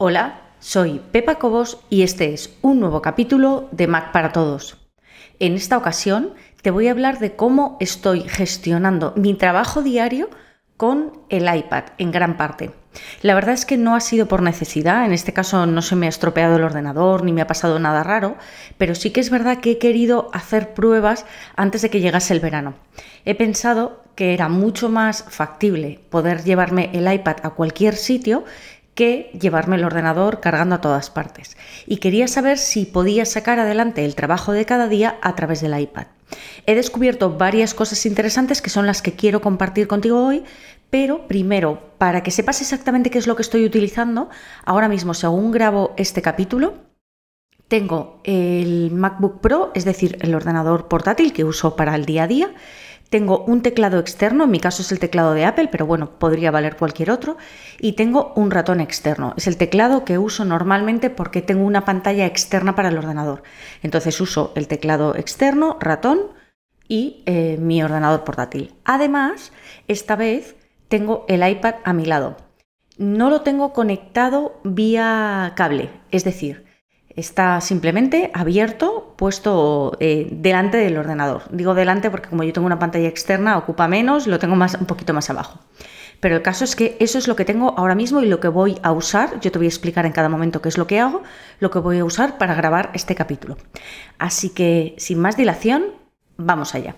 Hola, soy Pepa Cobos y este es un nuevo capítulo de Mac para Todos. En esta ocasión te voy a hablar de cómo estoy gestionando mi trabajo diario con el iPad en gran parte. La verdad es que no ha sido por necesidad, en este caso no se me ha estropeado el ordenador ni me ha pasado nada raro, pero sí que es verdad que he querido hacer pruebas antes de que llegase el verano. He pensado que era mucho más factible poder llevarme el iPad a cualquier sitio que llevarme el ordenador cargando a todas partes. Y quería saber si podía sacar adelante el trabajo de cada día a través del iPad. He descubierto varias cosas interesantes que son las que quiero compartir contigo hoy, pero primero, para que sepas exactamente qué es lo que estoy utilizando, ahora mismo según grabo este capítulo, tengo el MacBook Pro, es decir, el ordenador portátil que uso para el día a día, tengo un teclado externo, en mi caso es el teclado de Apple, pero bueno, podría valer cualquier otro. Y tengo un ratón externo. Es el teclado que uso normalmente porque tengo una pantalla externa para el ordenador. Entonces uso el teclado externo, ratón y eh, mi ordenador portátil. Además, esta vez tengo el iPad a mi lado. No lo tengo conectado vía cable, es decir, está simplemente abierto, puesto eh, delante del ordenador. Digo delante porque como yo tengo una pantalla externa, ocupa menos, lo tengo más, un poquito más abajo. Pero el caso es que eso es lo que tengo ahora mismo y lo que voy a usar. Yo te voy a explicar en cada momento qué es lo que hago, lo que voy a usar para grabar este capítulo. Así que, sin más dilación, vamos allá.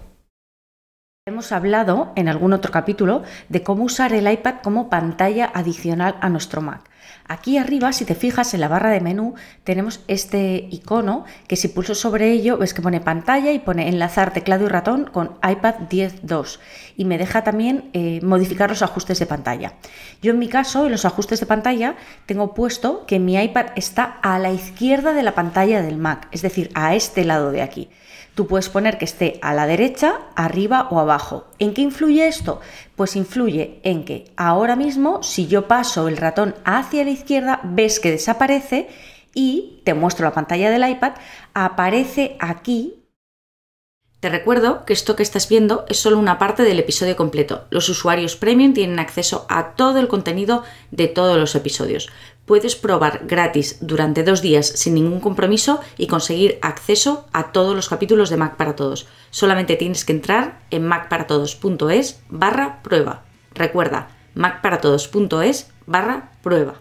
Hemos hablado en algún otro capítulo de cómo usar el iPad como pantalla adicional a nuestro Mac. Aquí arriba, si te fijas en la barra de menú, tenemos este icono que si pulso sobre ello ves que pone pantalla y pone enlazar teclado y ratón con iPad 10.2 y me deja también eh, modificar los ajustes de pantalla. Yo en mi caso, en los ajustes de pantalla, tengo puesto que mi iPad está a la izquierda de la pantalla del Mac, es decir, a este lado de aquí. Tú puedes poner que esté a la derecha, arriba o abajo. ¿En qué influye esto? Pues influye en que ahora mismo, si yo paso el ratón hacia la izquierda, ves que desaparece y te muestro la pantalla del iPad, aparece aquí te recuerdo que esto que estás viendo es solo una parte del episodio completo. Los usuarios premium tienen acceso a todo el contenido de todos los episodios. Puedes probar gratis durante dos días sin ningún compromiso y conseguir acceso a todos los capítulos de Mac para Todos. Solamente tienes que entrar en macparatodos.es barra prueba. Recuerda, macparatodos.es barra prueba.